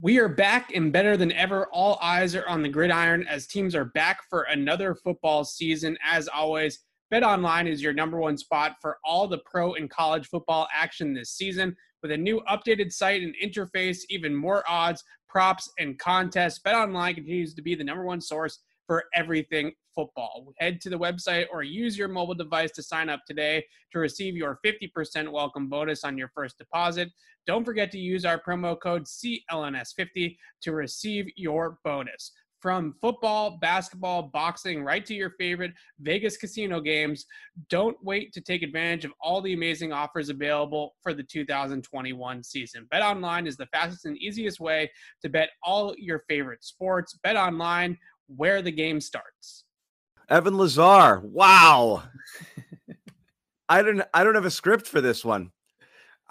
We are back and better than ever. All eyes are on the gridiron as teams are back for another football season. As always, Bet Online is your number one spot for all the pro and college football action this season. With a new updated site and interface, even more odds, props, and contests, Bet Online continues to be the number one source for everything football. Head to the website or use your mobile device to sign up today to receive your 50% welcome bonus on your first deposit. Don't forget to use our promo code CLNS50 to receive your bonus. From football, basketball, boxing, right to your favorite Vegas casino games, don't wait to take advantage of all the amazing offers available for the 2021 season. Bet online is the fastest and easiest way to bet all your favorite sports. Bet online, where the game starts. Evan Lazar. Wow. I don't I don't have a script for this one.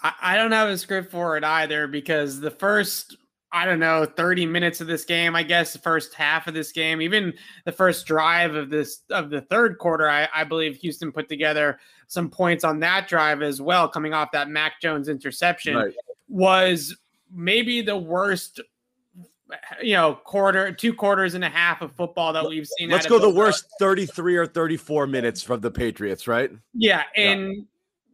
I, I don't have a script for it either because the first I don't know, 30 minutes of this game, I guess the first half of this game, even the first drive of this of the third quarter, I, I believe Houston put together some points on that drive as well, coming off that Mac Jones interception, right. was maybe the worst Uh, you know, quarter, two quarters and a half of football that we've seen. Let's go the worst 33 or 34 minutes from the Patriots, right? Yeah, in yeah.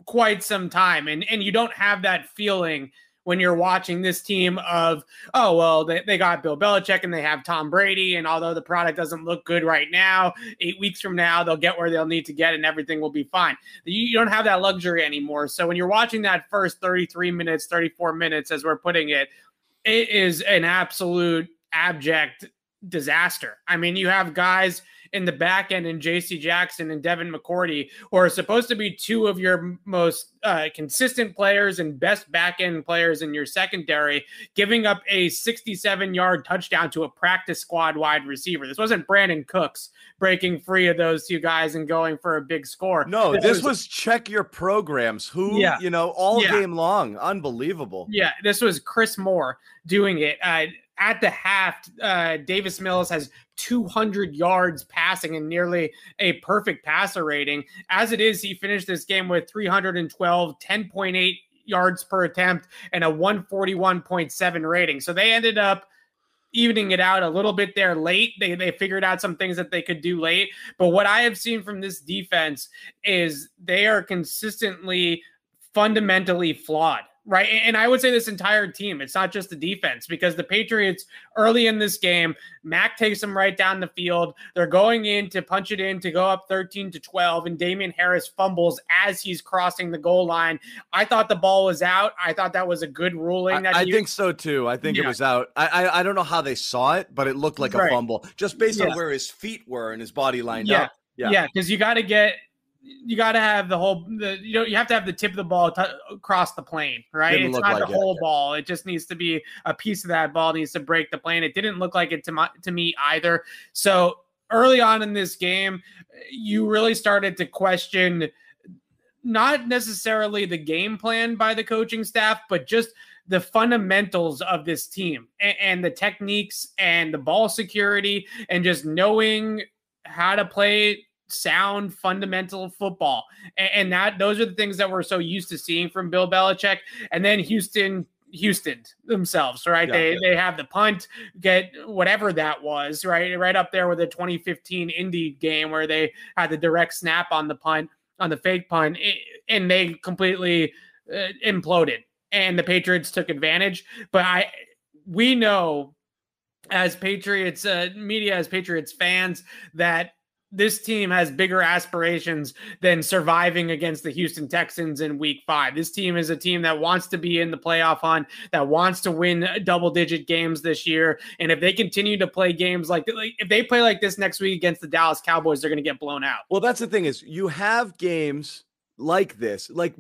quite some time. And and you don't have that feeling when you're watching this team of, oh, well, they, they got Bill Belichick and they have Tom Brady. And although the product doesn't look good right now, eight weeks from now, they'll get where they'll need to get and everything will be fine. You, you don't have that luxury anymore. So when you're watching that first 33 minutes, 34 minutes, as we're putting it, it is an absolute abject disaster. I mean, you have guys in the back end in JC Jackson and Devin McCourty, who are supposed to be two of your most uh, consistent players and best back end players in your secondary, giving up a 67 yard touchdown to a practice squad wide receiver. This wasn't Brandin Cooks breaking free of those two guys and going for a big score. No, this, this was, was, check your programs. Who, yeah, you know, all yeah. game long. Unbelievable. Yeah, this was Chris Moore doing it. Uh, at the half, uh, Davis Mills has 200 yards passing and nearly a perfect passer rating. As it is, he finished this game with 312, 10.8 yards per attempt, and a 141.7 rating. So they ended up evening it out a little bit there late. They they figured out some things that they could do late. But what I have seen from this defense is they are consistently fundamentally flawed right? And I would say this entire team, it's not just the defense, because the Patriots early in this game, Mac takes them right down the field. They're going in to punch it in to go up 13 to 12, and Damien Harris fumbles as he's crossing the goal line. I thought the ball was out. I thought that was a good ruling. I, I think so too. I think yeah. it was out. I, I, I don't know how they saw it, but it looked like a fumble just based yeah. on where his feet were and his body lined up. yeah. up. Yeah, because you got to get you got to have the whole the you know you have to have the tip of the ball t- across the plane right? It's not like the it. whole ball. It just needs to be a piece of that ball needs to break the plane. It didn't look like it to my, to me either. So early on in this game you really started to question not necessarily the game plan by the coaching staff but just the fundamentals of this team and, and the techniques and the ball security and just knowing how to play sound fundamental football. And, and, that those are the things that we're so used to seeing from Bill Belichick. And then Houston Houston themselves, right? Yeah, they yeah. they have the punt, get whatever that was, right? Right up there with the 2015 Indy game where they had the direct snap on the punt, on the fake punt, and they completely uh, imploded. And the Patriots took advantage. But I we know as Patriots uh, media, as Patriots fans, that this team has bigger aspirations than surviving against the Houston Texans in week five. This team is a team that wants to be in the playoff hunt, that wants to win double digit games this year. And if they continue to play games like, like if they play like this next week against the Dallas Cowboys, they're going to get blown out. Well, that's the thing is you have games like this. Like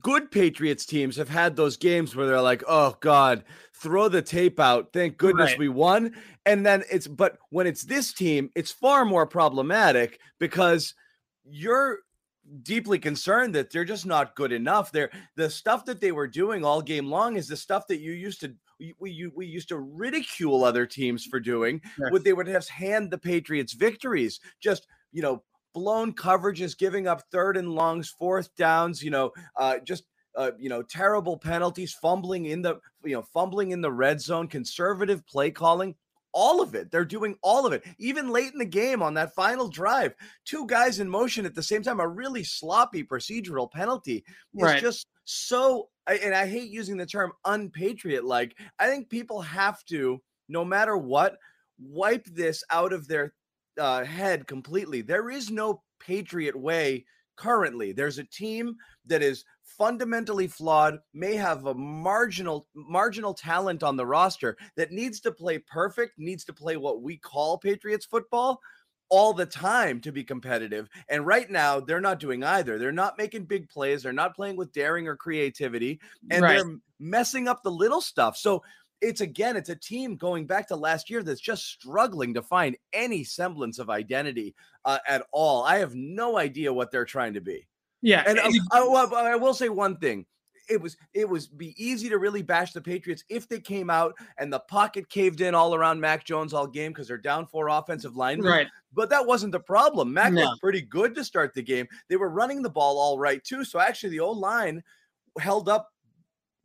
good Patriots teams have had those games where they're like, oh God, throw the tape out. Thank goodness right. we won. And then it's, but when it's this team, it's far more problematic because you're deeply concerned that they're just not good enough. They're the stuff that they were doing all game long is the stuff that you used to we we, we used to ridicule other teams for doing. Yes. Would they would have hand the Patriots victories? Just you know, blown coverages, giving up third and longs, fourth downs. You know, uh, just uh, you know, terrible penalties, fumbling in the, you know, fumbling in the red zone, conservative play calling, all of it. They're doing all of it. Even late in the game on that final drive, two guys in motion at the same time, a really sloppy procedural penalty is right. just so. And I hate using the term unpatriot like. I think people have to, no matter what, wipe this out of their uh, head completely. There is no patriot way currently. There's a team that is fundamentally flawed, may have a marginal marginal talent on the roster that needs to play perfect, needs to play what we call Patriots football all the time to be competitive. And right now, they're not doing either. They're not making big plays. They're not playing with daring or creativity, and right. they're messing up the little stuff. So it's again, it's a team going back to last year that's just struggling to find any semblance of identity uh, at all. I have no idea what they're trying to be. Yeah, and I, I, I will say one thing it was it was be easy to really bash the Patriots if they came out and the pocket caved in all around Mac Jones all game because they're down four offensive linemen. Right. But that wasn't the problem. Mac no. looked pretty good to start the game. They were running the ball all right too. So actually, the old line held up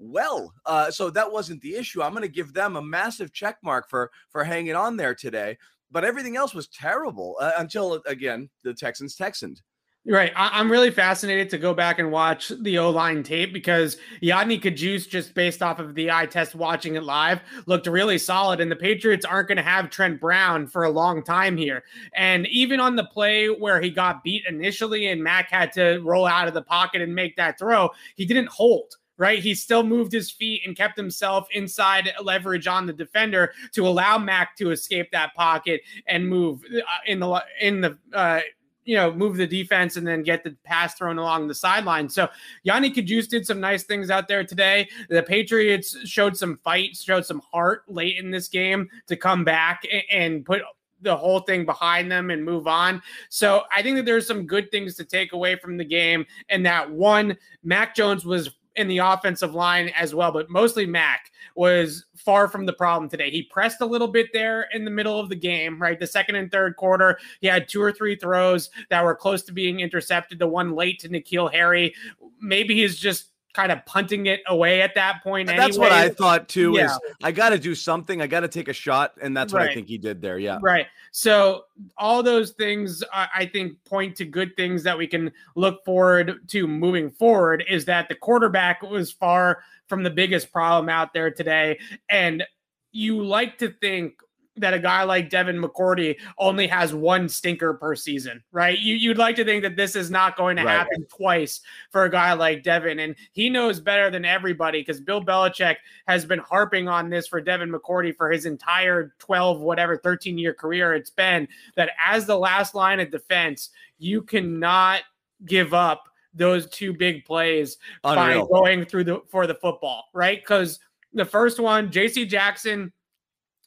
well. Uh, so that wasn't the issue. I'm going to give them a massive check mark for for hanging on there today. But everything else was terrible uh, until again the Texans Texaned. Right. I- am really fascinated to go back and watch the O line tape because Yodny Cajuste, just based off of the eye test watching it live, looked really solid. And the Patriots aren't going to have Trent Brown for a long time here. And even on the play where he got beat initially and Mac had to roll out of the pocket and make that throw, he didn't hold right? He still moved his feet and kept himself inside leverage on the defender to allow Mac to escape that pocket and move uh, in the in the uh, you know, move the defense and then get the pass thrown along the sideline. So Yodny Cajuste did some nice things out there today. The Patriots showed some fight, showed some heart late in this game to come back and put the whole thing behind them and move on. So I think that there's some good things to take away from the game. And that one, Mac Jones was in the offensive line as well, but mostly Mac was far from the problem today. He pressed a little bit there in the middle of the game, right? The second and third quarter, he had two or three throws that were close to being intercepted. The one late to N'Keal Harry, maybe he's just kind of punting it away at that point. Anyway. That's what I thought too. Yeah. Is I got to do something. I got to take a shot, and that's right. what I think he did there. Yeah, right. So all those things I think point to good things that we can look forward to moving forward. Is that the quarterback was far from the biggest problem out there today, and you like to think that a guy like Devin McCourty only has one stinker per season, right? You, you'd like to think that this is not going to right. happen twice for a guy like Devin. And he knows better than everybody because Bill Belichick has been harping on this for Devin McCourty for his entire 12, whatever, 13 year career it's been that as the last line of defense, you cannot give up those two big plays Unreal. by going through the for the football, right? Because the first one, JC Jackson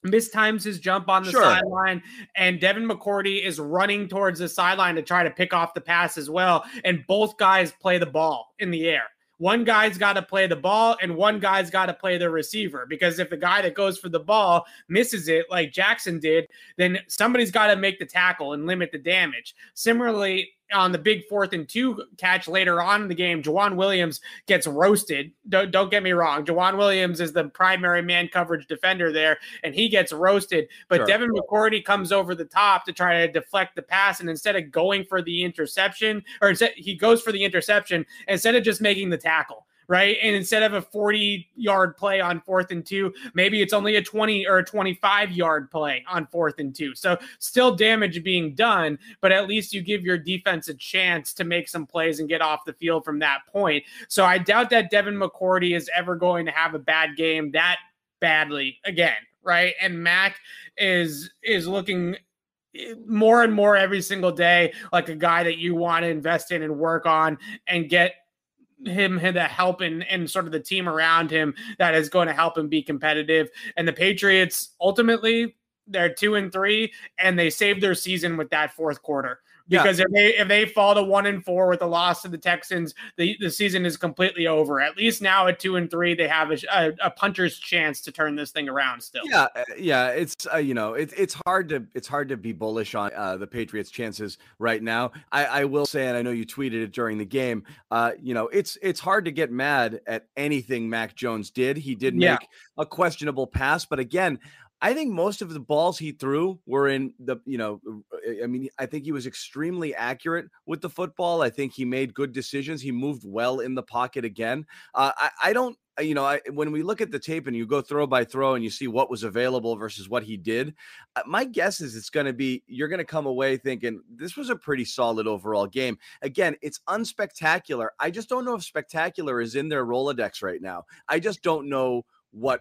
mistimes his jump on the sure. sideline, and Devin McCourty is running towards the sideline to try to pick off the pass as well. And both guys play the ball in the air. One guy's got to play the ball, and one guy's got to play the receiver. Because if the guy that goes for the ball misses it, like Jackson did, then somebody's got to make the tackle and limit the damage. Similarly, on the big fourth and two catch later on in the game, Joejuan Williams gets roasted. Don't, don't get me wrong. Joejuan Williams is the primary man coverage defender there, and he gets roasted. But sure. Devin McCourty comes over the top to try to deflect the pass. And instead of going for the interception, or instead, he goes for the interception instead of just making the tackle right? And instead of a 40 yard play on fourth and two, maybe it's only a 20 or a 25 yard play on fourth and two. So still damage being done, but at least you give your defense a chance to make some plays and get off the field from that point. So I doubt that Devin McCourty is ever going to have a bad game that badly again, right? And Mac is is looking more and more every single day like a guy that you want to invest in and work on and get him the help and, and sort of the team around him that is going to help him be competitive. And the Patriots ultimately they're two and three, and they saved their season with that fourth quarter because yeah. if they if they fall to one and four with the loss to the Texans, the, the season is completely over. At least now at two and three, they have a, a, a puncher's chance to turn this thing around. Still, yeah, uh, yeah. It's uh, you know it's it's hard to it's hard to be bullish on uh, the Patriots' chances right now. I, I will say, and I know you tweeted it during the game. Uh, you know, it's it's hard to get mad at anything Mac Jones did. He did make yeah. a questionable pass, but again, I think most of the balls he threw were in the, you know, I mean, I think he was extremely accurate with the football. I think he made good decisions. He moved well in the pocket again. Uh, I, I don't, uh, you know, I, when we look at the tape and you go throw by throw and you see what was available versus what he did, uh, my guess is it's going to be you're going to come away thinking this was a pretty solid overall game. Again, it's unspectacular. I just don't know if spectacular is in their Rolodex right now. I just don't know what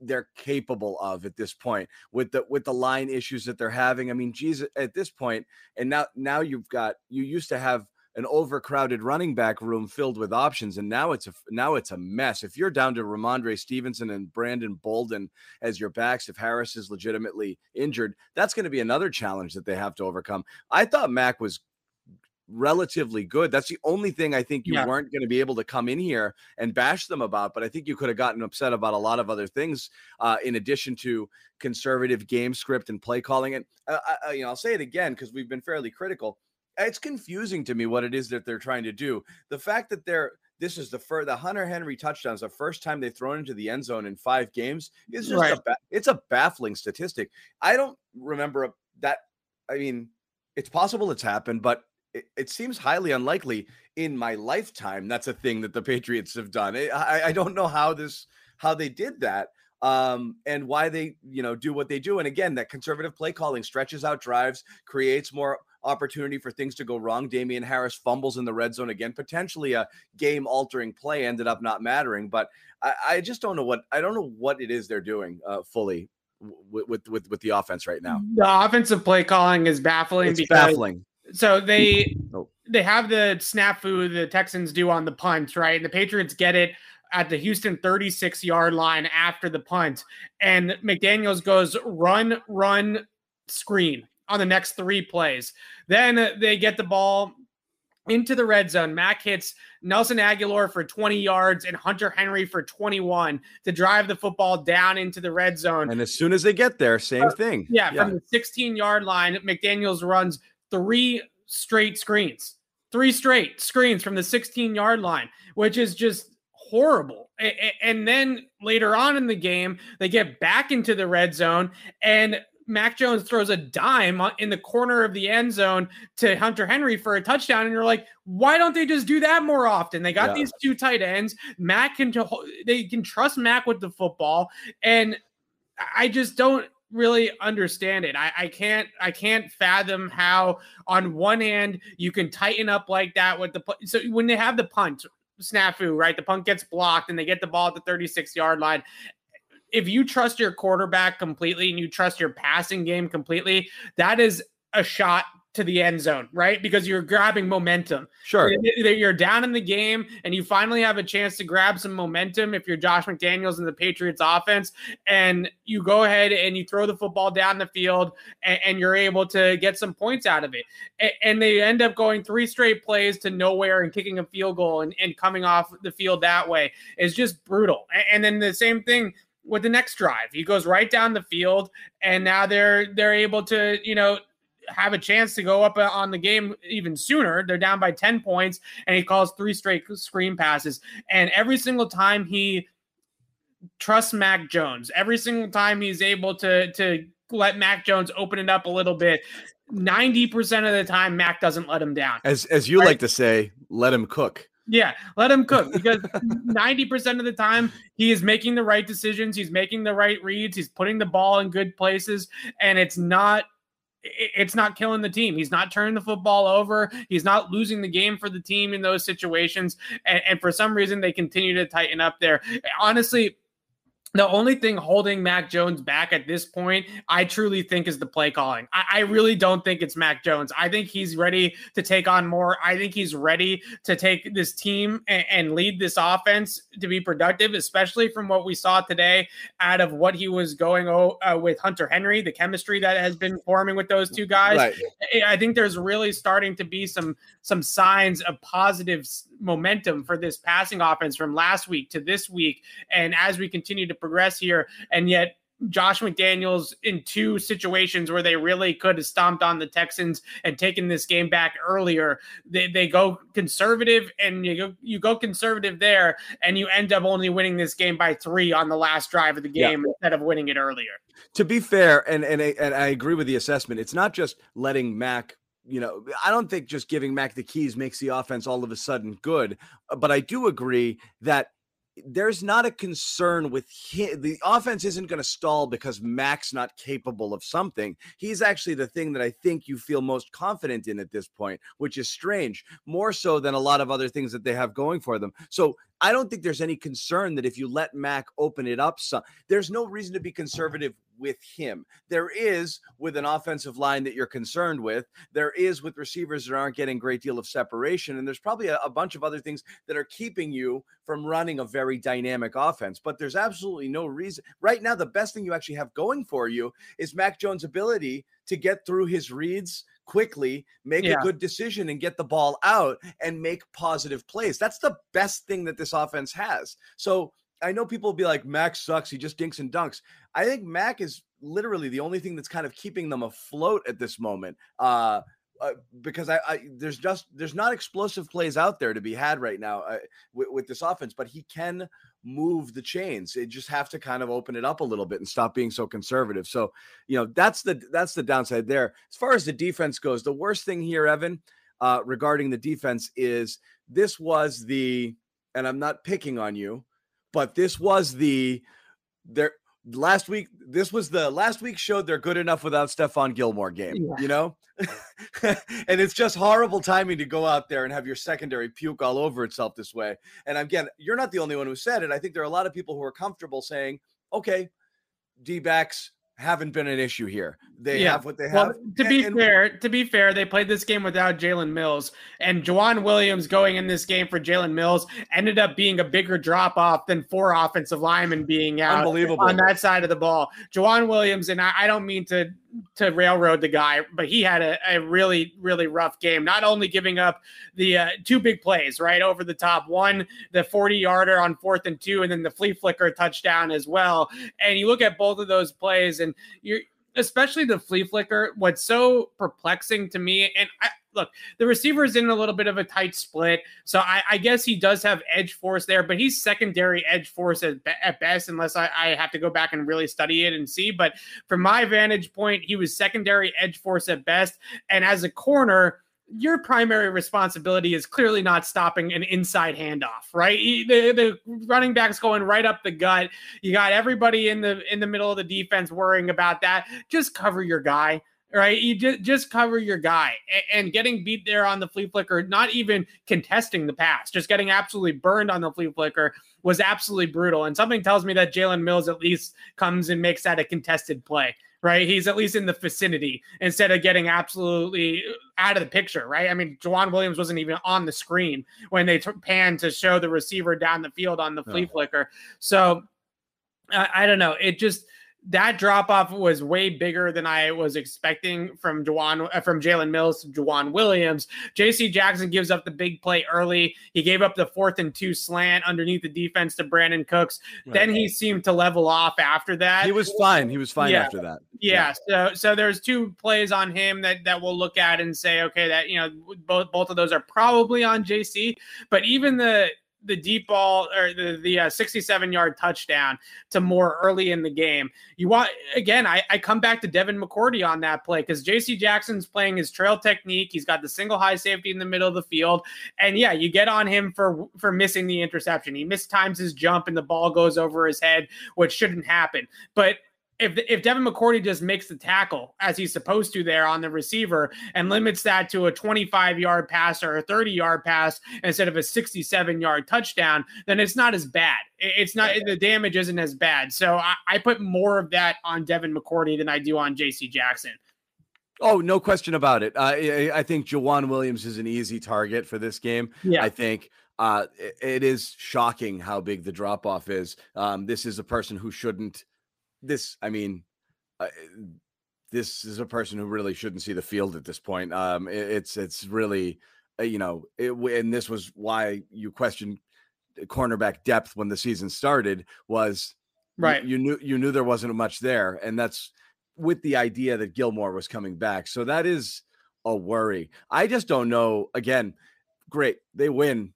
they're capable of at this point with the with the line issues that they're having. I mean, Jesus, at this point, and now now you've got you used to have an overcrowded running back room filled with options, and now it's a now it's a mess. If you're down to Rhamondre Stevenson and Brandon Bolden as your backs, if Harris is legitimately injured, that's going to be another challenge that they have to overcome. I thought Mac was relatively good. That's the only thing I think you yeah. weren't going to be able to come in here and bash them about. But I think you could have gotten upset about a lot of other things uh, in addition to conservative game script and play calling. And uh, I, you know, I'll say it again because we've been fairly critical. It's confusing to me what it is that they're trying to do. The fact that they're this is the first the Hunter Henry touchdowns, the first time they've thrown into the end zone in five games. It's just right. a it's a baffling statistic. I don't remember that. I mean, it's possible it's happened, but it, it, seems highly unlikely in my lifetime that's a thing that the Patriots have done. I, I don't know how this how they did that um, and why they you know do what they do. And again, that conservative play calling stretches out drives, creates more opportunity for things to go wrong. Damien Harris fumbles in the red zone again, potentially a game altering play ended up not mattering. But I, I, just don't know what I don't know what it is they're doing uh, fully. With, with with the offense right now, the offensive play calling is baffling. It's because baffling so they oh. they have the snafu the Texans do on the punt, right? And the Patriots get it at the Houston 36 yard line after the punt. And McDaniels goes run, run, screen on the next three plays. Then they get the ball into the red zone. Mac hits Nelson Agholor for 20 yards and Hunter Henry for 21 to drive the football down into the red zone. And as soon as they get there, same uh, thing. Yeah, yeah, from the 16 yard line, McDaniels runs three straight screens, three straight screens from the 16 yard line, which is just horrible. And then later on in the game, they get back into the red zone and Mac Jones throws a dime in the corner of the end zone to Hunter Henry for a touchdown, and you're like, why don't they just do that more often? They got yeah. these two tight ends. Mac can they can trust Mac with the football, and I just don't really understand it. I, I can't I can't fathom how on one hand you can tighten up like that with the so when they have the punt snafu, right? The punt gets blocked and they get the ball at the 36 yard line. If you trust your quarterback completely and you trust your passing game completely, that is a shot to the end zone, right? Because you're grabbing momentum. Sure. You're down in the game and you finally have a chance to grab some momentum if you're Josh McDaniels in the Patriots offense and you go ahead and you throw the football down the field and, and you're able to get some points out of it. And, and, they end up going three straight plays to nowhere and kicking a field goal and, and coming off the field that way is just brutal. And, and then the same thing with the next drive. He goes right down the field and now they're they're able to, you know, have a chance to go up on the game even sooner. They're down by 10 points, and he calls three straight screen passes. And every single time he trusts Mac Jones, every single time he's able to, to let Mac Jones open it up a little bit, 90% of the time, Mac doesn't let him down. As, as you right? like to say, let him cook. Yeah, let him cook because 90% of the time he is making the right decisions, he's making the right reads, he's putting the ball in good places, and it's not it's not killing the team. He's not turning the football over. He's not losing the game for the team in those situations. And, and for some reason, they continue to tighten up there. Honestly, the only thing holding Mac Jones back at this point, I truly think, is the play calling. I, I, really don't think it's Mac Jones. I think he's ready to take on more. I think he's ready to take this team and, and lead this offense to be productive, especially from what we saw today out of what he was going uh, with Hunter Henry, the chemistry that has been forming with those two guys. Right. I think there's really starting to be some some signs of positive momentum for this passing offense from last week to this week, and as we continue to progress here. And yet, Josh McDaniels in two situations where they really could have stomped on the Texans and taken this game back earlier. They, they go conservative and you go you go conservative there and you end up only winning this game by three on the last drive of the game yeah. instead of winning it earlier. To be fair, and and and I agree with the assessment. It's not just letting Mac you know, I don't think just giving Mac the keys makes the offense all of a sudden good, but I do agree that there's not a concern with him. The offense isn't going to stall because Mac's not capable of something. He's actually the thing that I think you feel most confident in at this point, which is strange, more so than a lot of other things that they have going for them. So I don't think there's any concern that if you let Mac open it up, some, there's no reason to be conservative with him. There is with an offensive line that you're concerned with. There is with receivers that aren't getting great deal of separation. And there's probably a, a, bunch of other things that are keeping you from running a very dynamic offense. But there's absolutely no reason. Right now, the best thing you actually have going for you is Mac Jones' ability to get through his reads quickly, make yeah. a good decision and get the ball out and make positive plays. That's the best thing that this offense has. So I know people will be like, Mac sucks. He just dinks and dunks. I think Mac is literally the only thing that's kind of keeping them afloat at this moment. Uh, uh, because I, I, there's just there's not explosive plays out there to be had right now uh, with, with, this offense, but he can move the chains. They just have to kind of open it up a little bit and stop being so conservative. So you know that's the that's the downside there. As far as the defense goes, the worst thing here, Evan, uh, regarding the defense is this was the and I'm not picking on you, but this was the there last week. This was the last week showed they're good enough without Stephon Gilmore game. Yeah. You know, and it's just horrible timing to go out there and have your secondary puke all over itself this way. And again, you're not the only one who said it. I think there are a lot of people who are comfortable saying, "Okay, D backs haven't been an issue here. They yeah. have what they have. Well, to be and, fair, to be fair, they played this game without Jalen Mills, and Joejuan Williams going in this game for Jalen Mills ended up being a bigger drop off than four offensive linemen being out Unbelievable. on that side of the ball. Joejuan Williams, and I, I don't mean to to railroad the guy, but he had a, a really, really rough game. Not only giving up the uh, two big plays right over the top, one the 40 yarder on fourth and two, and then the flea flicker touchdown as well. And you look at both of those plays, and you're especially the flea flicker. What's so perplexing to me, and I, look, the receiver is in a little bit of a tight split. So I, I, guess he does have edge force there, but he's secondary edge force at, at best, unless I, I, have to go back and really study it and see. But from my vantage point, he was secondary edge force at best. And as a corner, your primary responsibility is clearly not stopping an inside handoff, right? The, the running back's going right up the gut. You got everybody in the in the middle of the defense worrying about that. Just cover your guy right? You just just cover your guy and getting beat there on the flea flicker, not even contesting the pass, just getting absolutely burned on the flea flicker was absolutely brutal. And something tells me that Jalen Mills at least comes and makes that a contested play, right? He's at least in the vicinity instead of getting absolutely uh, out of the picture, right? I mean, Joejuan Williams wasn't even on the screen when they t- panned to show the receiver down the field on the flea flicker. So I, I don't know. It just that drop off was way bigger than I was expecting from Joejuan uh, from Jalen Mills to Joejuan Williams. J.C. Jackson gives up the big play early. He gave up the fourth and two slant underneath the defense to Brandin Cooks. Right. Then he seemed to level off after that. He was fine. He was fine yeah. after that. Yeah. yeah. So so there's two plays on him that that we'll look at and say okay that you know both both of those are probably on JC. But even the the deep ball or the the uh, 67 yard touchdown to Moore early in the game. You want again, I, I come back to Devin McCourty on that play because JC Jackson's playing his trail technique. He's got the single high safety in the middle of the field. And yeah, you get on him for for missing the interception. He mistimes his jump and the ball goes over his head, which shouldn't happen. But if if Devin McCourty just makes the tackle as he's supposed to there on the receiver and limits that to a 25 yard pass or a 30 yard pass instead of a 67 yard touchdown, then it's not as bad. It's not the damage isn't as bad. So I, I put more of that on Devin McCourty than I do on J.C. Jackson. Oh, no question about it. Uh, I, I think Joejuan Williams is an easy target for this game. Yeah. I think uh, it is shocking how big the drop off is. Um, this is a person who shouldn't this, I mean, uh, this is a person who really shouldn't see the field at this point. Um, it, it's it's really, uh, you know, it, and this was why you questioned cornerback depth when the season started. Was right? You, you knew you knew there wasn't much there, and that's with the idea that Gilmore was coming back. So that is a worry. I just don't know. Again, great, they win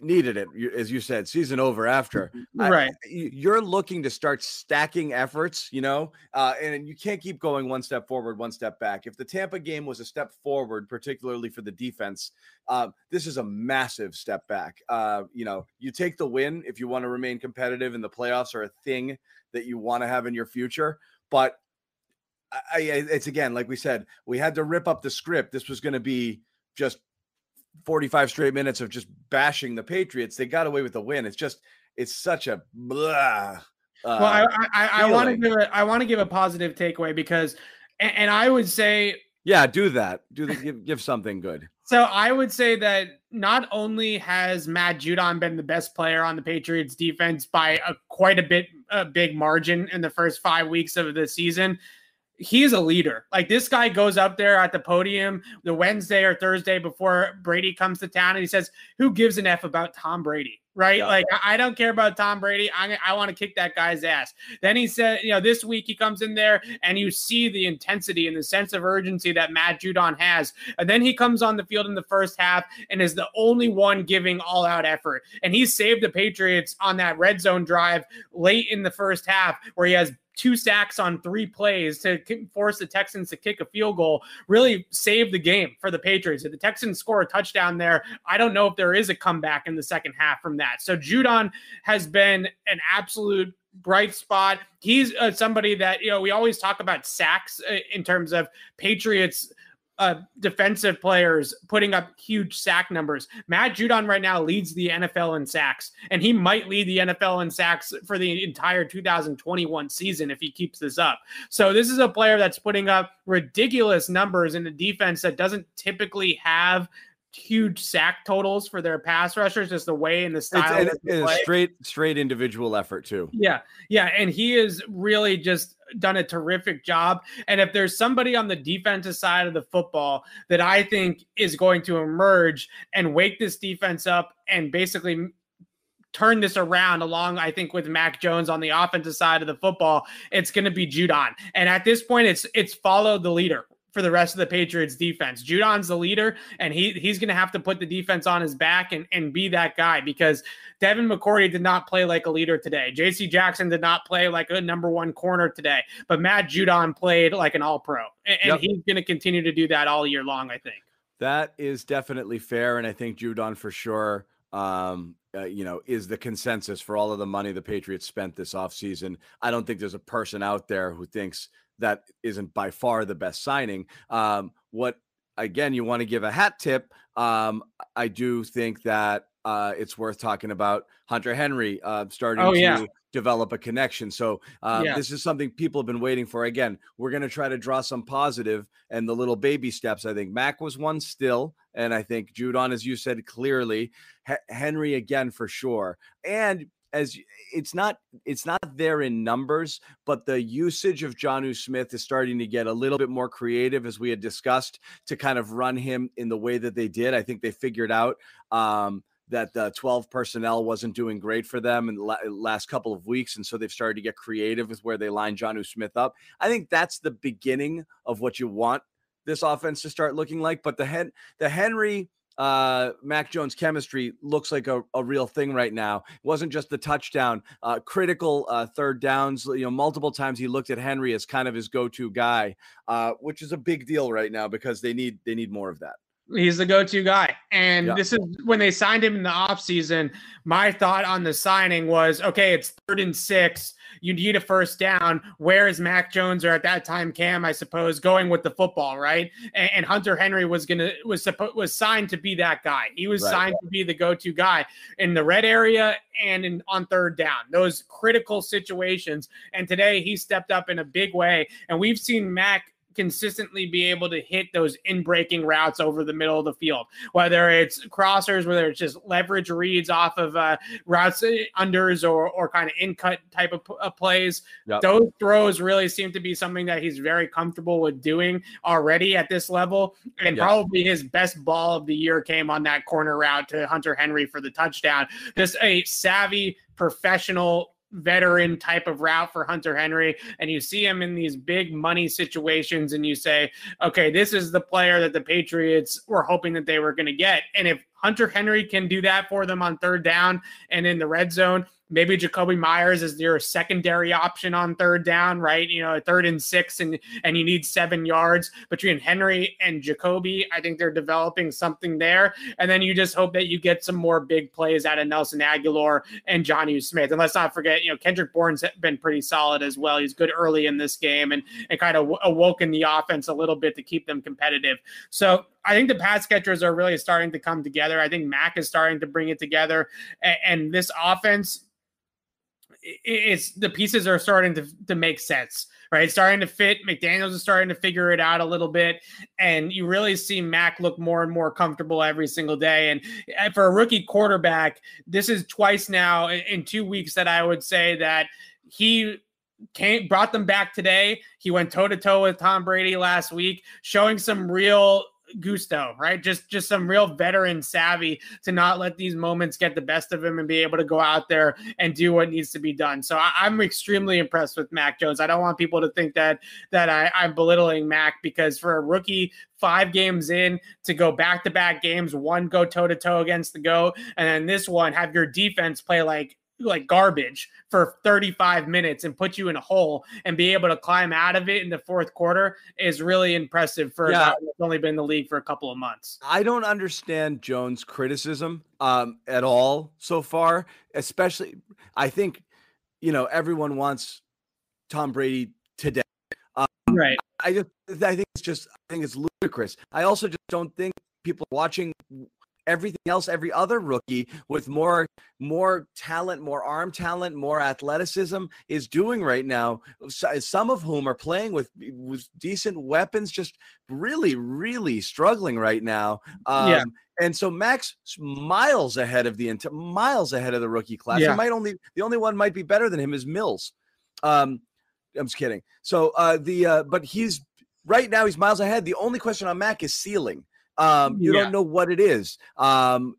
needed it as you said season over after. Right. I, you're looking to start stacking efforts you know uh, and you can't keep going one step forward one step back. If the tampa game was a step forward particularly for the defense uh, this is a massive step back. Uh, you know you take the win if you want to remain competitive and the playoffs are a thing that you want to have in your future but I, it's again like we said we had to rip up the script. This was going to be just 45 straight minutes of just bashing the Patriots. They got away with the win. It's just it's such a blah. Uh, well, I I, I want to give a I want to give a positive takeaway because, and, and I would say yeah, do that. Do the, give give something good. So I would say that not only has Matt Judon been the best player on the Patriots defense by a quite a bit a big margin in the first five weeks of the season, he's a leader. Like this guy goes up there at the podium the Wednesday or Thursday before Brady comes to town and he says, Who gives an F about Tom Brady? Right? Yeah. Like, I don't care about Tom Brady. I, I want to kick that guy's ass. Then he said, You know, this week he comes in there and you see the intensity and the sense of urgency that Matt Judon has. And then he comes on the field in the first half and is the only one giving all out effort. And he saved the Patriots on that red zone drive late in the first half where he has two sacks on three plays to force the Texans to kick a field goal really saved the game for the Patriots. If the Texans score a touchdown there, I don't know if there is a comeback in the second half from that. So Judon has been an absolute bright spot. He's uh, somebody that, you know, we always talk about sacks uh, in terms of Patriots uh, defensive players putting up huge sack numbers. Matt Judon right now leads the NFL in sacks, and he might lead the NFL in sacks for the entire 2021 season if he keeps this up. So this is a player that's putting up ridiculous numbers in a defense that doesn't typically have huge sack totals for their pass rushers, just the way and the style. It's, it's a straight, straight individual effort too. Yeah, yeah, and he is really just done a terrific job. And if there's somebody on the defensive side of the football that I think is going to emerge and wake this defense up and basically turn this around along I think with Mac Jones on the offensive side of the football it's going to be Judon and at this point it's it's follow the leader for the rest of the Patriots defense. Judon's the leader, and he he's going to have to put the defense on his back and, and be that guy because Devin McCourty did not play like a leader today. J.C. Jackson did not play like a number one corner today, but Matt Judon played like an All Pro, and, and yep. he's going to continue to do that all year long. I think that is definitely fair, and I think Judon for sure. Um, uh, you know, is the consensus for all of the money the Patriots spent this offseason. I don't think there's a person out there who thinks that isn't by far the best signing. Um, what again, you want to give a hat tip. Um, I do think that uh, it's worth talking about Hunter Henry uh, starting oh, to develop a connection. So uh, yeah. this is something people have been waiting for. Again, we're going to try to draw some positive and the little baby steps. I think Mac was one still, and I think Judon, as you said clearly, H- Henry again for sure, and as it's not it's not there in numbers, but the usage of Jonnu Smith is starting to get a little bit more creative, as we had discussed, to kind of run him in the way that they did. I think they figured out um, that the 12 personnel wasn't doing great for them in the last couple of weeks. And so they've started to get creative with where they line Jonnu Smith up. I think that's the beginning of what you want this offense to start looking like. But the Hen- the Henry uh, Mac Jones chemistry looks like a, a, real thing right now. It wasn't just the touchdown, uh, critical uh, third downs. You know, multiple times he looked at Henry as kind of his go-to guy, uh, which is a big deal right now because they need they need more of that. He's the go-to guy. And yeah. this is when they signed him in the offseason. My thought on the signing was okay, it's third and six. You need a first down. Where is Mac Jones or at that time Cam, I suppose, going with the football, right? And, and Hunter Henry was gonna was supposed was signed to be that guy. He was right. signed to be the go-to guy in the red area and in on third down, those critical situations. And today he stepped up in a big way. And we've seen Mac consistently be able to hit those in breaking routes over the middle of the field, whether it's crossers, whether it's just leverage reads off of uh, routes uh, unders or, or kind of in cut type of, of plays. Yep. Those throws really seem to be something that he's very comfortable with doing already at this level. And yep. probably his best ball of the year came on that corner route to Hunter Henry for the touchdown. Just a savvy professional veteran type of route for Hunter Henry, and you see him in these big money situations, and you say, okay, this is the player that the Patriots were hoping that they were going to get. And if Hunter Henry can do that for them on third down and in the red zone, maybe Jakobi Meyers is your secondary option on third down, right? You know, third and six, and and you need seven yards between Henry and Jakobi. I think they're developing something there, and then you just hope that you get some more big plays out of Nelson Agholor and Jonnu Smith. And let's not forget, you know, Kendrick Bourne's been pretty solid as well. He's good early in this game and and kind of awoken the offense a little bit to keep them competitive. So I think the pass catchers are really starting to come together. I think Mac is starting to bring it together, and, and this offense it's the pieces are starting to, to make sense, right? It's starting to fit. McDaniels is starting to figure it out a little bit. And you really see Mac look more and more comfortable every single day. And eh, for a rookie quarterback, this is twice now in two weeks that I would say that he came brought them back today. He went toe to toe with Tom Brady last week, showing some real gusto, right? Just just some real veteran savvy to not let these moments get the best of him and be able to go out there and do what needs to be done. So I, am extremely impressed with Mac Jones. I don't want people to think that that I, I'm belittling Mac because for a rookie five games in to go back to back games, one go toe to toe against the go, and then this one have your defense play like like garbage for 35 minutes and put you in a hole and be able to climb out of it in the fourth quarter is really impressive for yeah. only been in the league for a couple of months. I don't understand Jones' criticism um, at all so far, especially I think you know everyone wants Tom Brady today. Um, right. I just I think it's just I think it's ludicrous. I also just don't think people watching everything else every other rookie with more more talent more arm talent more athleticism is doing right now some of whom are playing with with decent weapons just really really struggling right now um, yeah. and so max miles ahead of the miles ahead of the rookie class yeah. might only the only one might be better than him is mills um i'm just kidding so uh the uh but he's right now he's miles ahead the only question on mac is ceiling um, you yeah. don't know what it is. Um,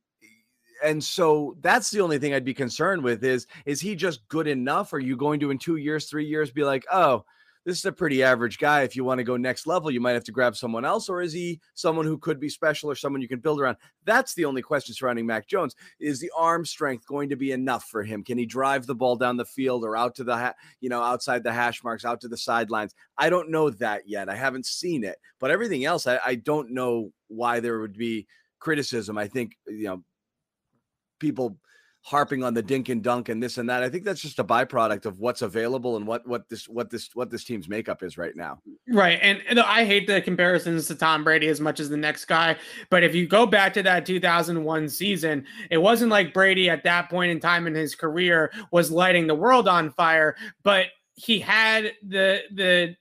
and so that's the only thing I'd be concerned with is is he just good enough? Are you going to in two years, three years be like, oh, this is a pretty average guy. If you want to go next level, you might have to grab someone else, or is he someone who could be special or someone you can build around? That's the only question surrounding Mac Jones. Is the arm strength going to be enough for him? Can he drive the ball down the field or out to the ha- you know outside the hash marks, out to the sidelines? I don't know that yet. I haven't seen it, but everything else, I, I don't know why there would be criticism. I think uh, you know people harping on the dink and dunk and this and that. I think that's just a byproduct of what's available and what what this what this what this team's makeup is right now. Right. And, and I hate the comparisons to Tom Brady as much as the next guy, but if you go back to that 2001 season, it wasn't like Brady at that point in time in his career was lighting the world on fire, but he had the the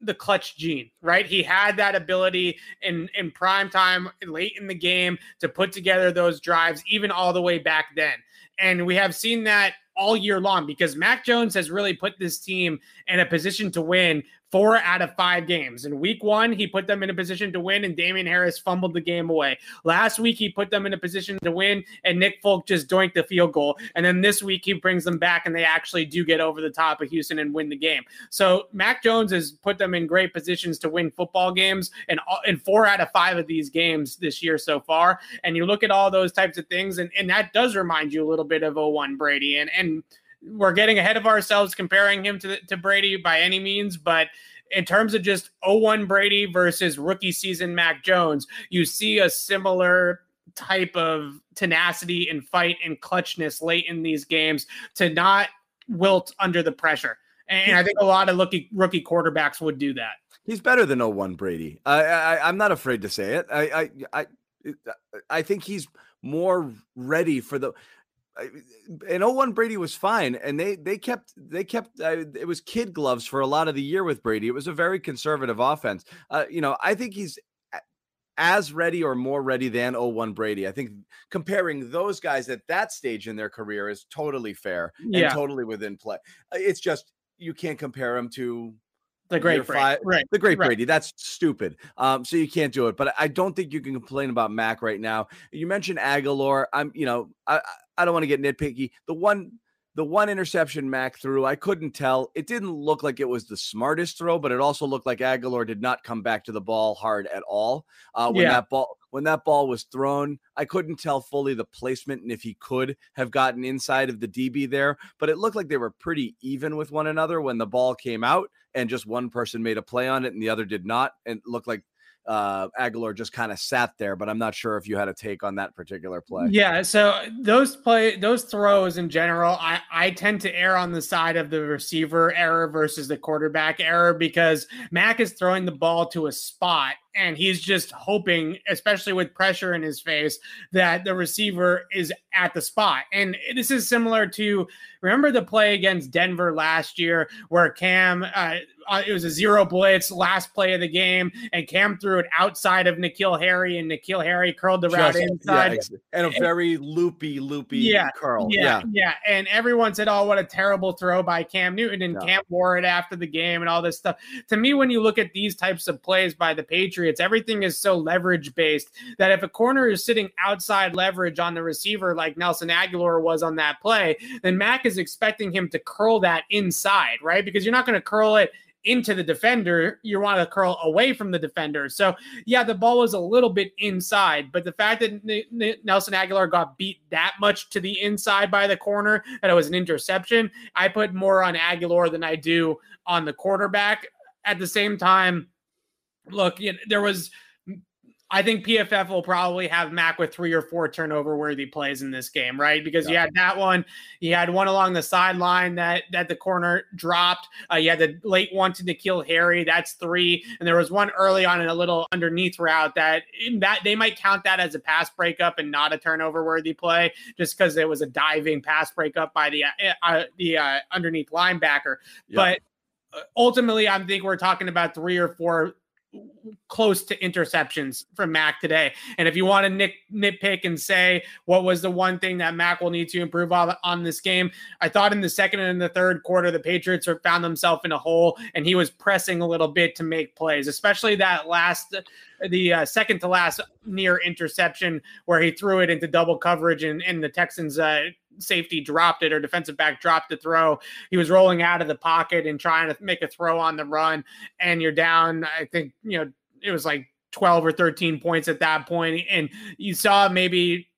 the clutch gene, right? He had that ability in in prime time, late in the game, to put together those drives, even all the way back then. And we have seen that all year long because Mac Jones has really put this team in a position to win four out of five games. In week one, he put them in a position to win, and Damien Harris fumbled the game away. Last week, he put them in a position to win, and Nick Folk just doinked the field goal. And then this week, he brings them back, and they actually do get over the top of Houston and win the game. So Mac Jones has put them in great positions to win football games, and in four out of five of these games this year so far. And you look at all those types of things, and, and that does remind you a little bit of 01 Brady. And and we're getting ahead of ourselves comparing him to to Brady by any means, but in terms of just 01 Brady versus rookie season Mac Jones, you see a similar type of tenacity and fight and clutchness late in these games to not wilt under the pressure. And I think a lot of rookie rookie quarterbacks would do that. He's better than 01 Brady. I, I I'm not afraid to say it. I I I I think he's more ready for the and 01 Brady was fine and they they kept they kept uh, it was kid gloves for a lot of the year with Brady. It was a very conservative offense. Uh, you know, I think he's as ready or more ready than 01 Brady. I think comparing those guys at that stage in their career is totally fair yeah. and totally within play. Uh, it's just you can't compare him to the great Brady. Five, right. The great right. Brady. That's stupid. Um, so you can't do it. But I don't think you can complain about Mac right now. You mentioned Agholor. I'm, you know, I I don't want to get nitpicky. The one the one interception Mac threw, I couldn't tell. It didn't look like it was the smartest throw, but it also looked like Agholor did not come back to the ball hard at all. Uh, when yeah. that ball when that ball was thrown, I couldn't tell fully the placement and if he could have gotten inside of the DB there, but it looked like they were pretty even with one another when the ball came out and just one person made a play on it and the other did not. And looked like uh, Agholor just kind of sat there, but I'm not sure if you had a take on that particular play. Yeah, so those play those throws in general, I I tend to err on the side of the receiver error versus the quarterback error because Mac is throwing the ball to a spot and he's just hoping, especially with pressure in his face, that the receiver is at the spot. And this is similar to remember the play against Denver last year where Cam uh, uh, it was a zero blitz last play of the game, and Cam threw it outside of N'Keal Harry, and N'Keal Harry curled the route inside, yeah, and a very loopy, loopy yeah, curl. Yeah, yeah, yeah, And everyone said, "Oh, what a terrible throw by Cam Newton," and Cam wore it after the game, and all this stuff. To me, when you look at these types of plays by the Patriots, everything is so leverage based that if a corner is sitting outside leverage on the receiver, like Nelson Agholor was on that play, then Mac is expecting him to curl that inside, right? Because you're not going to curl it into the defender, you want to curl away from the defender. So, yeah, the ball was a little bit inside, but the fact that N- N- Nelson Agholor got beat that much to the inside by the corner that it was an interception, I put more on Agholor than I do on the quarterback. At the same time, look, you know, there was I think PFF will probably have Mac with three or four turnover worthy plays in this game, right? Because yeah. you had that one, you had one along the sideline that that the corner dropped. Uh, you had the late one to N'Keal Harry, that's three, and there was one early on in a little underneath route that that they might count that as a pass breakup and not a turnover worthy play, just because it was a diving pass breakup by the uh, uh the uh, underneath linebacker. But uh, ultimately, I think we're talking about three or four close to interceptions from Mac today. And if you want to nit, nitpick and say what was the one thing that Mac will need to improve on, on this game, I thought in the second and the third quarter, the Patriots found themselves in a hole and he was pressing a little bit to make plays, especially that last, the uh, second to last near interception where he threw it into double coverage and, and the Texans uh, safety dropped it or defensive back dropped the throw. He was rolling out of the pocket and trying to make a throw on the run, and you're down. I think you know it was like 12 or 13 points at that point, and you saw maybe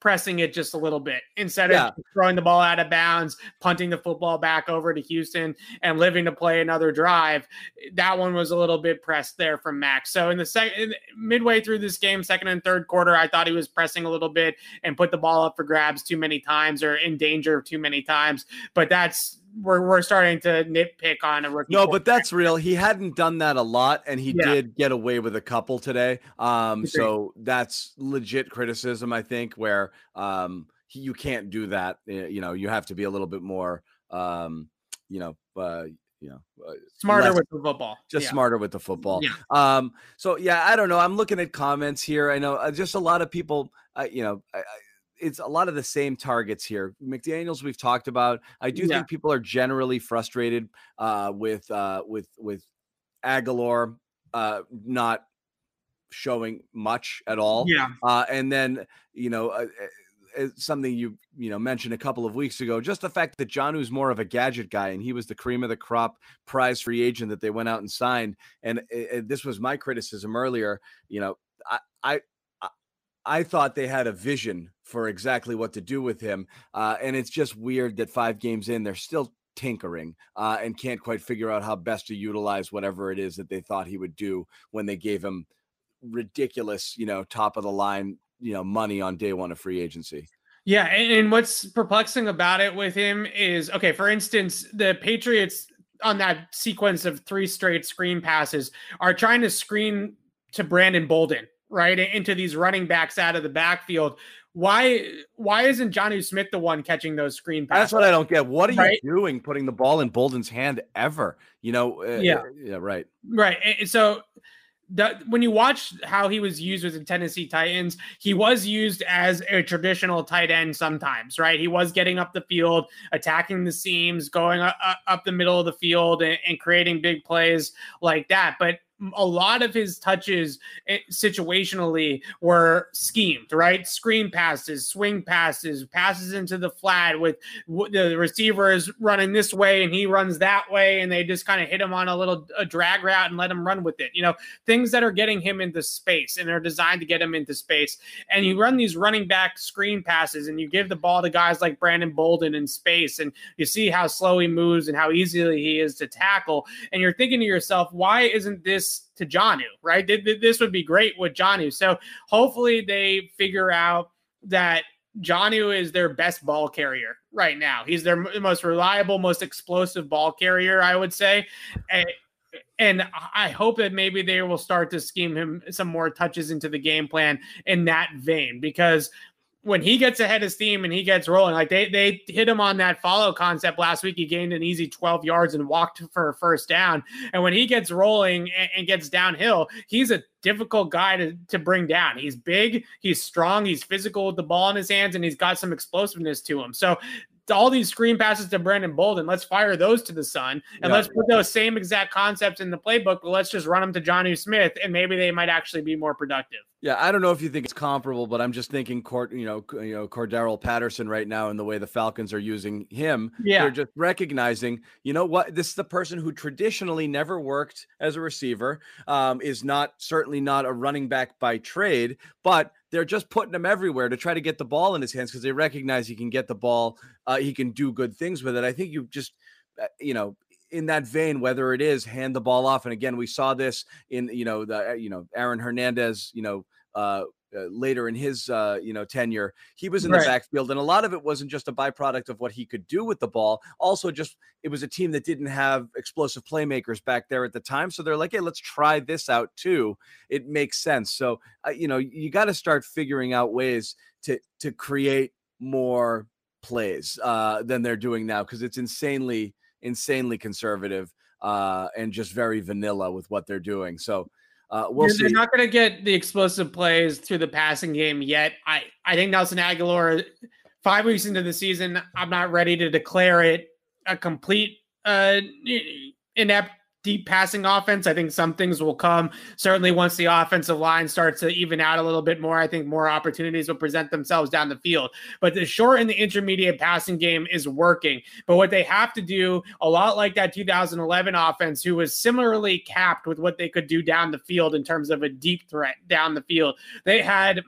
pressing it just a little bit instead yeah. of throwing the ball out of bounds, punting the football back over to Houston and living to play another drive. That one was a little bit pressed there from Max. So in the second midway through this game, second and third quarter, I thought he was pressing a little bit and put the ball up for grabs too many times or in danger too many times. But that's we're we're starting to nitpick on a rookie. No, but that's real. He hadn't done that a lot, and he yeah. did get away with a couple today. Um, so that's legit criticism, I think, where um he, you can't do that. Eh, you know, you have to be a little bit more um, you know, uh, you know, uh, smarter less, with the football. Just yeah. smarter with the football. Yeah. Um. So yeah, I don't know. I'm looking at comments here. I know uh, just a lot of people. Uh, you know, I, I, it's a lot of the same targets here. McDaniels we've talked about. I do yeah. think people are generally frustrated uh, with uh, with with Agholor uh, not showing much at all. Yeah. Uh, and then, you know, uh, uh, something you you know mentioned a couple of weeks ago, just the fact that Jonnu's more of a gadget guy, and he was the cream of the crop prize free agent that they went out and signed. And uh, this was my criticism earlier. You know, I, I I thought they had a vision for exactly what to do with him, uh, and it's just weird that five games in they're still tinkering uh, and can't quite figure out how best to utilize whatever it is that they thought he would do when they gave him ridiculous, you know, top of the line, you know, money on day one of free agency. Yeah, and, and what's perplexing about it with him is okay. For instance, the Patriots on that sequence of three straight screen passes are trying to screen to Brandon Bolden right into these running backs out of the backfield. Why why isn't Jonnu Smith the one catching those screen passes? That's what I don't get. What are right? you doing putting the ball in Bolden's hand ever? You know, uh, yeah, uh, yeah, right, right. And so the, when you watch how he was used with the Tennessee Titans, he was used as a traditional tight end sometimes, right? He was getting up the field, attacking the seams, going up, up the middle of the field, and, and creating big plays like that. But a lot of his touches eh, situationally were schemed, right? Screen passes, swing passes, passes into the flat with the receiver is running this way and he runs that way, and they just kind of hit him on a little a drag route and let him run with it. You know, things that are getting him into space and are designed to get him into space. And you run these running back screen passes and you give the ball to guys like Brandon Bolden in space, and you see how slow he moves and how easily he is to tackle. And you're thinking to yourself, why isn't this this to Jonnu, right? This would be great with Jonnu. So hopefully they figure out that Jonnu is their best ball carrier right now. He's their most reliable, most explosive ball carrier, I would say. And, and I hope that maybe they will start to scheme him some more touches into the game plan in that vein because when he gets ahead of steam and he gets rolling, like they they hit him on that follow concept last week. He gained an easy 12 yards and walked for a first down. And when he gets rolling and, and gets downhill, he's a difficult guy to, to bring down. He's big, he's strong, he's physical with the ball in his hands, and he's got some explosiveness to him. So all these screen passes to Brandon Bolden. Let's fire those to the sun and yeah. let's put those same exact concepts in the playbook, but let's just run them to Jonnu Smith and maybe they might actually be more productive. Yeah, I don't know if you think it's comparable, but I'm just thinking court, you know, you know, Cordarrelle Patterson right now and the way the Falcons are using him. Yeah. They're just recognizing, you know what, this is the person who traditionally never worked as a receiver, um, is not certainly not a running back by trade, but they're just putting him everywhere to try to get the ball in his hands because they recognize he can get the ball, uh, he can do good things with it. I think you just, uh, you know, in that vein, whether it is hand the ball off, and again, we saw this in you know the uh, you know Aaron Hernandez, you know. Uh, uh, later in his uh, you know tenure, he was in right. the backfield, and a lot of it wasn't just a byproduct of what he could do with the ball. Also, just it was a team that didn't have explosive playmakers back there at the time, so they're like, "Hey, let's try this out too." It makes sense. So uh, you know, you got to start figuring out ways to to create more plays uh, than they're doing now because it's insanely insanely conservative uh, and just very vanilla with what they're doing. So uh, we'll they're, they're not going to get the explosive plays through the passing game yet. I I think Nelson Agholor, five weeks into the season, I'm not ready to declare it a complete uh, inept deep passing offense. I think some things will come. Certainly, once the offensive line starts to even out a little bit more, I think more opportunities will present themselves down the field. But the short and the intermediate passing game is working. But what they have to do, a lot like that 2011 offense, who was similarly capped with what they could do down the field in terms of a deep threat down the field, they had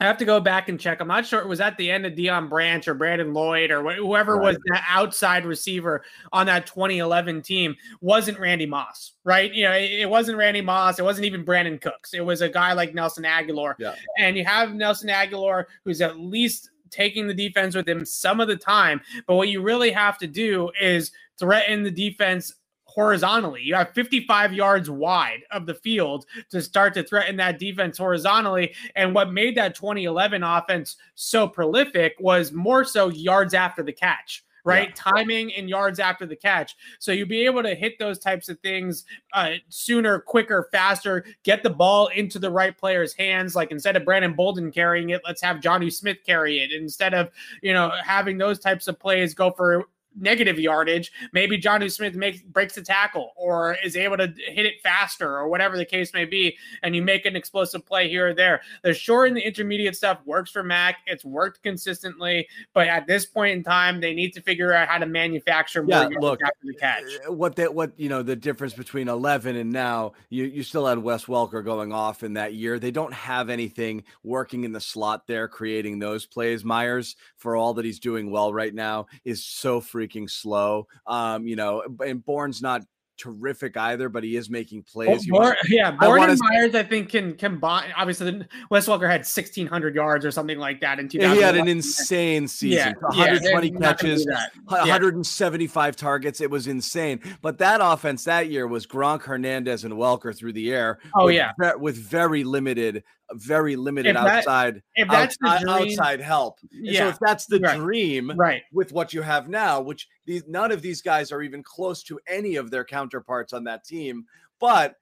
I have to go back and check. I'm not sure it was at the end of Deion Branch or Brandon Lloyd or whoever right. was the outside receiver on that 2011 team wasn't Randy Moss, right? You know, it wasn't Randy Moss. It wasn't even Brandin Cooks. It was a guy like Nelson Agholor. Yeah. And you have Nelson Agholor who's at least taking the defense with him some of the time. But what you really have to do is threaten the defense horizontally. You have 55 yards wide of the field to start to threaten that defense horizontally. And what made that 2011 offense so prolific was more so yards after the catch right? Yeah. Timing and yards after the catch. So you'll be able to hit those types of things uh, sooner, quicker, faster, get the ball into the right player's hands. Like instead of Brandon Bolden carrying it, let's have Jonnu Smith carry it. Instead of, you know, having those types of plays go for negative yardage, maybe Jonnu Smith makes breaks the tackle or is able to hit it faster or whatever the case may be, and you make an explosive play here or there. The short and the intermediate stuff works for Mac. It's worked consistently, but at this point in time, they need to figure out how to manufacture more. yeah, look, after the catch. Uh, what that what you know the difference between 11 and now, you you still had Wes Welker going off in that year. They don't have anything working in the slot there, creating those plays. Meyers, for all that he's doing well right now, is so freaking slow. Um, you know, and Bourne's not terrific either, but he is making plays. Well, yeah, Bourne and Meyers, I think, can combine. Obviously, Wes Welker had 1,600 yards or something like that in 2000. He had an insane season. Yeah, 120 yeah, catches, 175 targets. It was insane. But that offense that year was Gronk, Hernandez, and Welker through the air. Oh, yeah. with very limited very limited that, outside outside, outside help. Yeah. So if that's the right. dream, right, with what you have now, which these none of these guys are even close to any of their counterparts on that team, but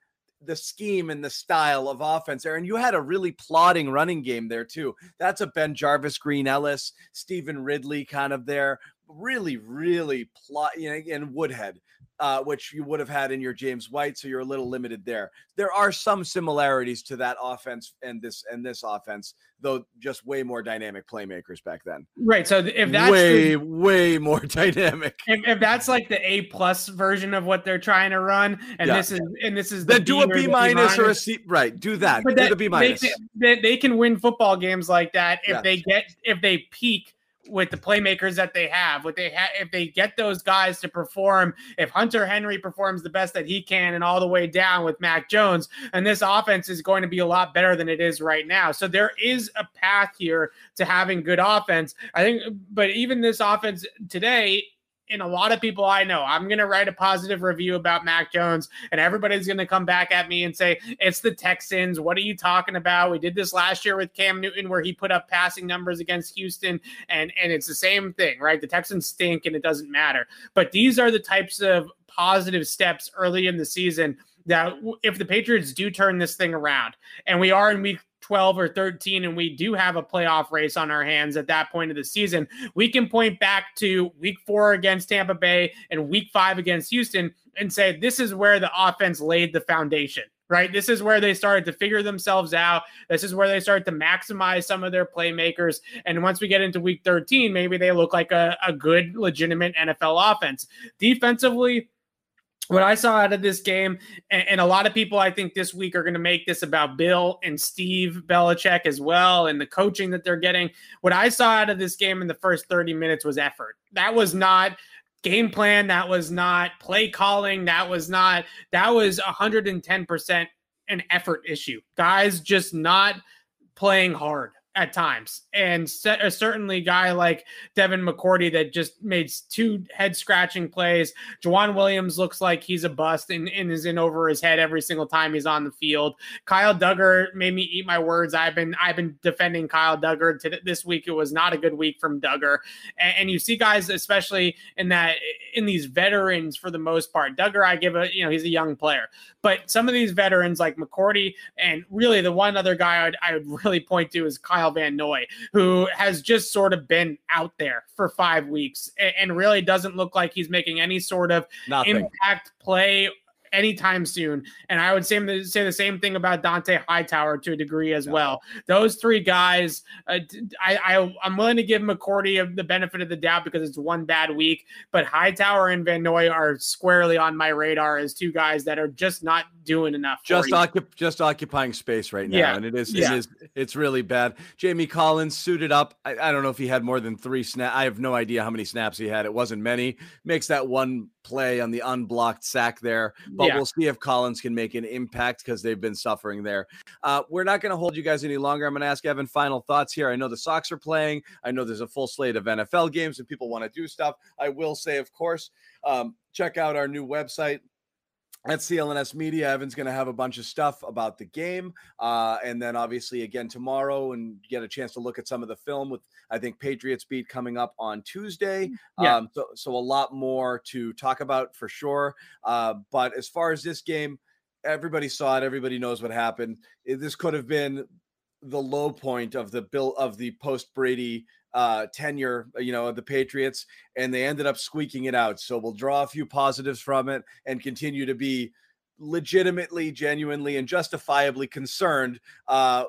the scheme and the style of offense there. And you had a really plodding running game there too. That's a BenJarvus, Green Ellis, Stevan Ridley kind of there. Really, really plot, you know, and Woodhead uh, which you would have had in your James White, so you're a little limited there. There are some similarities to that offense and this and this offense, though just way more dynamic playmakers back then. Right. So if that's way the, way more dynamic, if, if, that's like the A plus version of what they're trying to run, and yeah. this is and this is the then do a B minus or a C. Right. Do that. But do that, the B minus. They, they, can win football games like that if they get if they peak with the playmakers that they have. What they have, if they get those guys to perform, if Hunter Henry performs the best that he can, and all the way down with Mac Jones, and this offense is going to be a lot better than it is right now. So there is a path here to having good offense. I think, but even this offense today and a lot of people I know, I'm going to write a positive review about Mac Jones, and everybody's going to come back at me and say, It's the Texans. What are you talking about? We did this last year with Cam Newton, where he put up passing numbers against Houston, and, and it's the same thing, right? The Texans stink and it doesn't matter. But these are the types of positive steps early in the season that if the Patriots do turn this thing around, and we are in week 12 or 13 and we do have a playoff race on our hands at that point of the season, we can point back to week four against Tampa Bay and week five against Houston and say, this is where the offense laid the foundation. Right. This is where they started to figure themselves out. This is where they started to maximize some of their playmakers. And once we get into week 13, maybe they look like a, a good, legitimate NFL offense. Defensively, what I saw out of this game, and, and, a lot of people I think this week are going to make this about Bill and Steve Belichick as well, and the coaching that they're getting. What I saw out of this game in the first 30 minutes was effort. That was not game plan. That was not play calling. That was not, that was 110% an effort issue. Guys just not playing hard at times. And uh, certainly guy like Devin McCourty that just made two head scratching plays. Joejuan Williams looks like he's a bust and, and, is in over his head every single time he's on the field. Kyle Dugger made me eat my words. I've been I've been defending Kyle Dugger to this week. It was not a good week from Dugger. And, and you see guys, especially in that in these veterans for the most part. Dugger, I give a you know he's a young player, but some of these veterans like McCourty and really the one other guy I'd, I would really point to is Kyle Van Noy, who has just sort of been out there for five weeks and, and really doesn't look like he's making any sort of Nothing. impact play anytime soon. And I would say, say the same thing about Dont'a Hightower to a degree as yeah. well. Those three guys, uh, I, I am willing to give McCourty the benefit of the doubt because it's one bad week, but Hightower and Van Noy are squarely on my radar as two guys that are just not doing enough. Just occup- just occupying space right now, yeah. and it is yeah. it is it's really bad. Jamie Collins suited up. I, I don't know if he had more than three snaps. I have no idea how many snaps he had. It wasn't many. Makes that one play on the unblocked sack there. But yeah. we'll see if Collins can make an impact because they've been suffering there. Uh, we're not going to hold you guys any longer. I'm going to ask Evan final thoughts here. I know the Sox are playing. I know there's a full slate of NFL games and people want to do stuff. I will say, of course, um, check out our new website at CLNS Media, Evan's going to have a bunch of stuff about the game. Uh, and then obviously again tomorrow and get a chance to look at some of the film with, I think, Patriots Beat coming up on Tuesday. Mm, yeah. Um, so, so a lot more to talk about for sure. Uh, but as far as this game, everybody saw it. Everybody knows what happened. This could have been the low point of the bill of the post Brady uh, tenure, you know, the Patriots, and they ended up squeaking it out. So we'll draw a few positives from it and continue to be legitimately, genuinely, and justifiably concerned. Uh,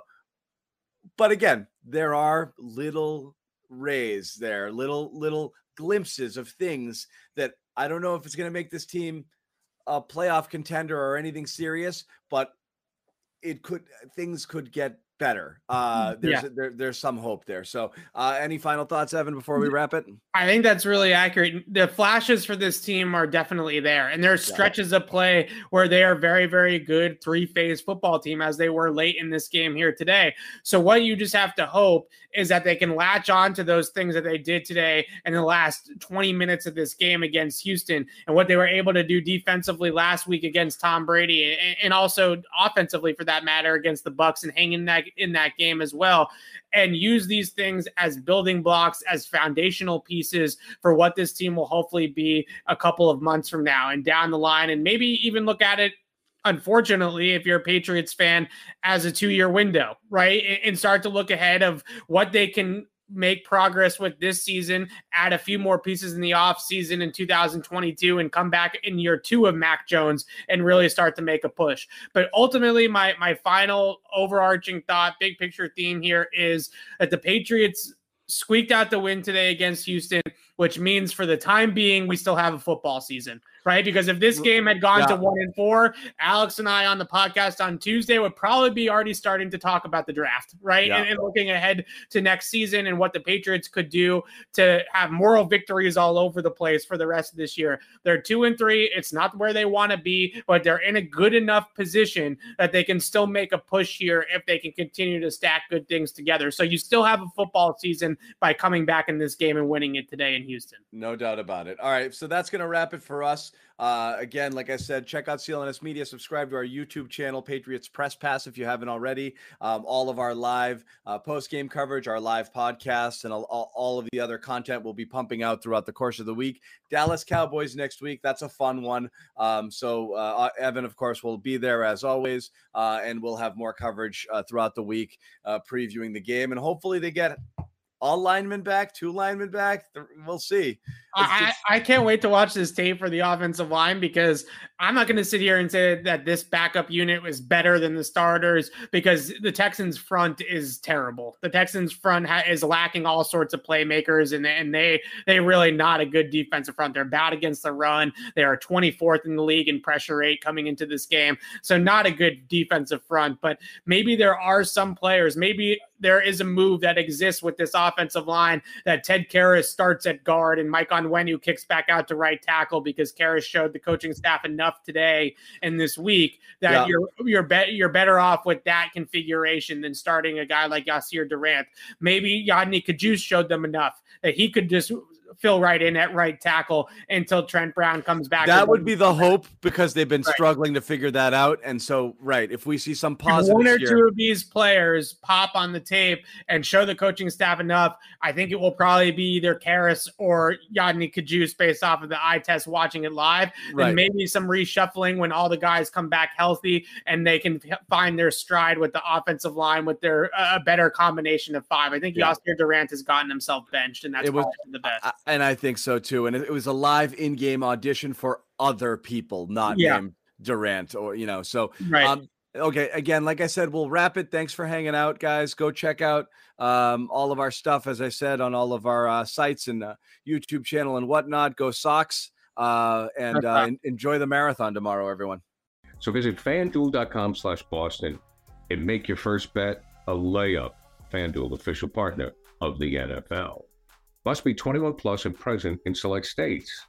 but again, there are little rays there, little little glimpses of things that I don't know if it's going to make this team a playoff contender or anything serious, but it could things could get better. Uh, mm, there's yeah. there, there's some hope there. So, uh, any final thoughts, Evan, before we wrap it? I think that's really accurate. The flashes for this team are definitely there, and there's stretches yeah. of play where they are very, very good three phase football team as they were late in this game here today. So, what you just have to hope is that they can latch on to those things that they did today in the last 20 minutes of this game against Houston, and what they were able to do defensively last week against Tom Brady, and, and also offensively for that matter against the Bucks and hanging that in that game as well and use these things as building blocks as foundational pieces for what this team will hopefully be a couple of months from now and down the line and maybe even look at it unfortunately, if you're a Patriots fan, as a two year window, right? And start to look ahead of what they can make progress with this season, add a few more pieces in the off season in 2022 and come back in year 2 of Mac Jones and really start to make a push. But ultimately my my final overarching thought, big picture theme here is that the Patriots squeaked out the win today against Houston, which means for the time being we still have a football season right? Because if this game had gone yeah. to one and four, Alex and I on the podcast on Tuesday would probably be already starting to talk about the draft, right? Yeah. And, and, looking ahead to next season and what the Patriots could do to have moral victories all over the place for the rest of this year. They're two and three. It's not where they want to be, but they're in a good enough position that they can still make a push here if they can continue to stack good things together. So you still have a football season by coming back in this game and winning it today in Houston. No doubt about it. All right. So that's going to wrap it for us. Uh, again, like I said, check out CLNS Media, subscribe to our YouTube channel, Patriots Press Pass, if you haven't already. Um, all of our live uh, post game coverage, our live podcasts, and all, all, of the other content we'll be pumping out throughout the course of the week. Dallas Cowboys next week. That's a fun one. Um, so, uh, uh Evan, of course, will be there as always, uh, and we'll have more coverage uh, throughout the week previewing the game. And hopefully, they get all linemen back, two linemen back. We'll see. I, I can't wait to watch this tape for the offensive line because I'm not going to sit here and say that this backup unit was better than the starters because the Texans front is terrible. The Texans front ha- is lacking all sorts of playmakers and, and they they really not a good defensive front. They're bad against the run. They are 24th in the league in pressure rate coming into this game. So not a good defensive front, but maybe there are some players, maybe there is a move that exists with this offensive line that Ted Karras starts at guard and Mike Onwenu kicks back out to right tackle because Karras showed the coaching staff enough today and this week that yeah. you're you're be- you're better off with that configuration than starting a guy like Yasir Durant. Maybe Yodny Cajuste showed them enough that he could just fill right in at right tackle until Trent Brown comes back. That would be the hope because they've been right. struggling to figure that out. And so, right, if we see some positive, one or here, two of these players pop on the tape and show the coaching staff enough, I think it will probably be either Karras or Yodny Cajuste based off of the eye test watching it live, right. and maybe some reshuffling when all the guys come back healthy and they can find their stride with the offensive line with their a uh, better combination of five. I think yeah. Yasir Durant has gotten himself benched, and that's it was, the best. I, and I think so too. And it was a live in-game audition for other people, not yeah. Durant or you know. So right. Um, okay, again, like I said, we'll wrap it. Thanks for hanging out, guys. Go check out um, all of our stuff, as I said, on all of our uh, sites and uh, YouTube channel and whatnot. Go Sox uh, and uh, enjoy the marathon tomorrow, everyone. So visit fanduel.com slash Boston and make your first bet a layup. FanDuel, official partner of the NFL. Must be 21 plus and present in select states.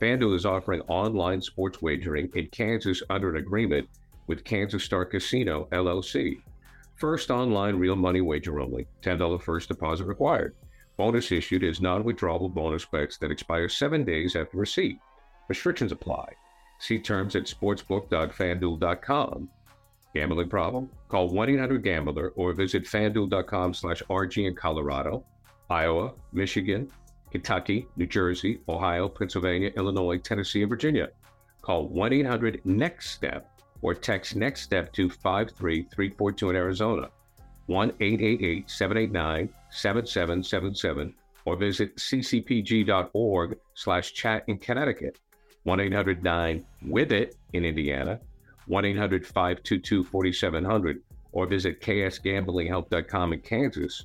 FanDuel is offering online sports wagering in Kansas under an agreement with Kansas Star Casino LLC. First online real money wager only. $10 first deposit required. Bonus issued is non-withdrawable bonus bets that expire seven days after receipt. Restrictions apply. See terms at sportsbook.fanduel.com. Gambling problem? Call 1-800-GAMBLER or visit fanduel.com slash RG in Colorado Iowa, Michigan, Kentucky, New Jersey, Ohio, Pennsylvania, Illinois, Tennessee, and Virginia. Call 1 800 NEXT STEP or text NEXT STEP to 53342 in Arizona. 1 888 789 7777 or visit ccpg.org slash chat in Connecticut, 1 800 9 with it in Indiana, 1 800 522 4700, or visit ksgamblinghelp.com in Kansas,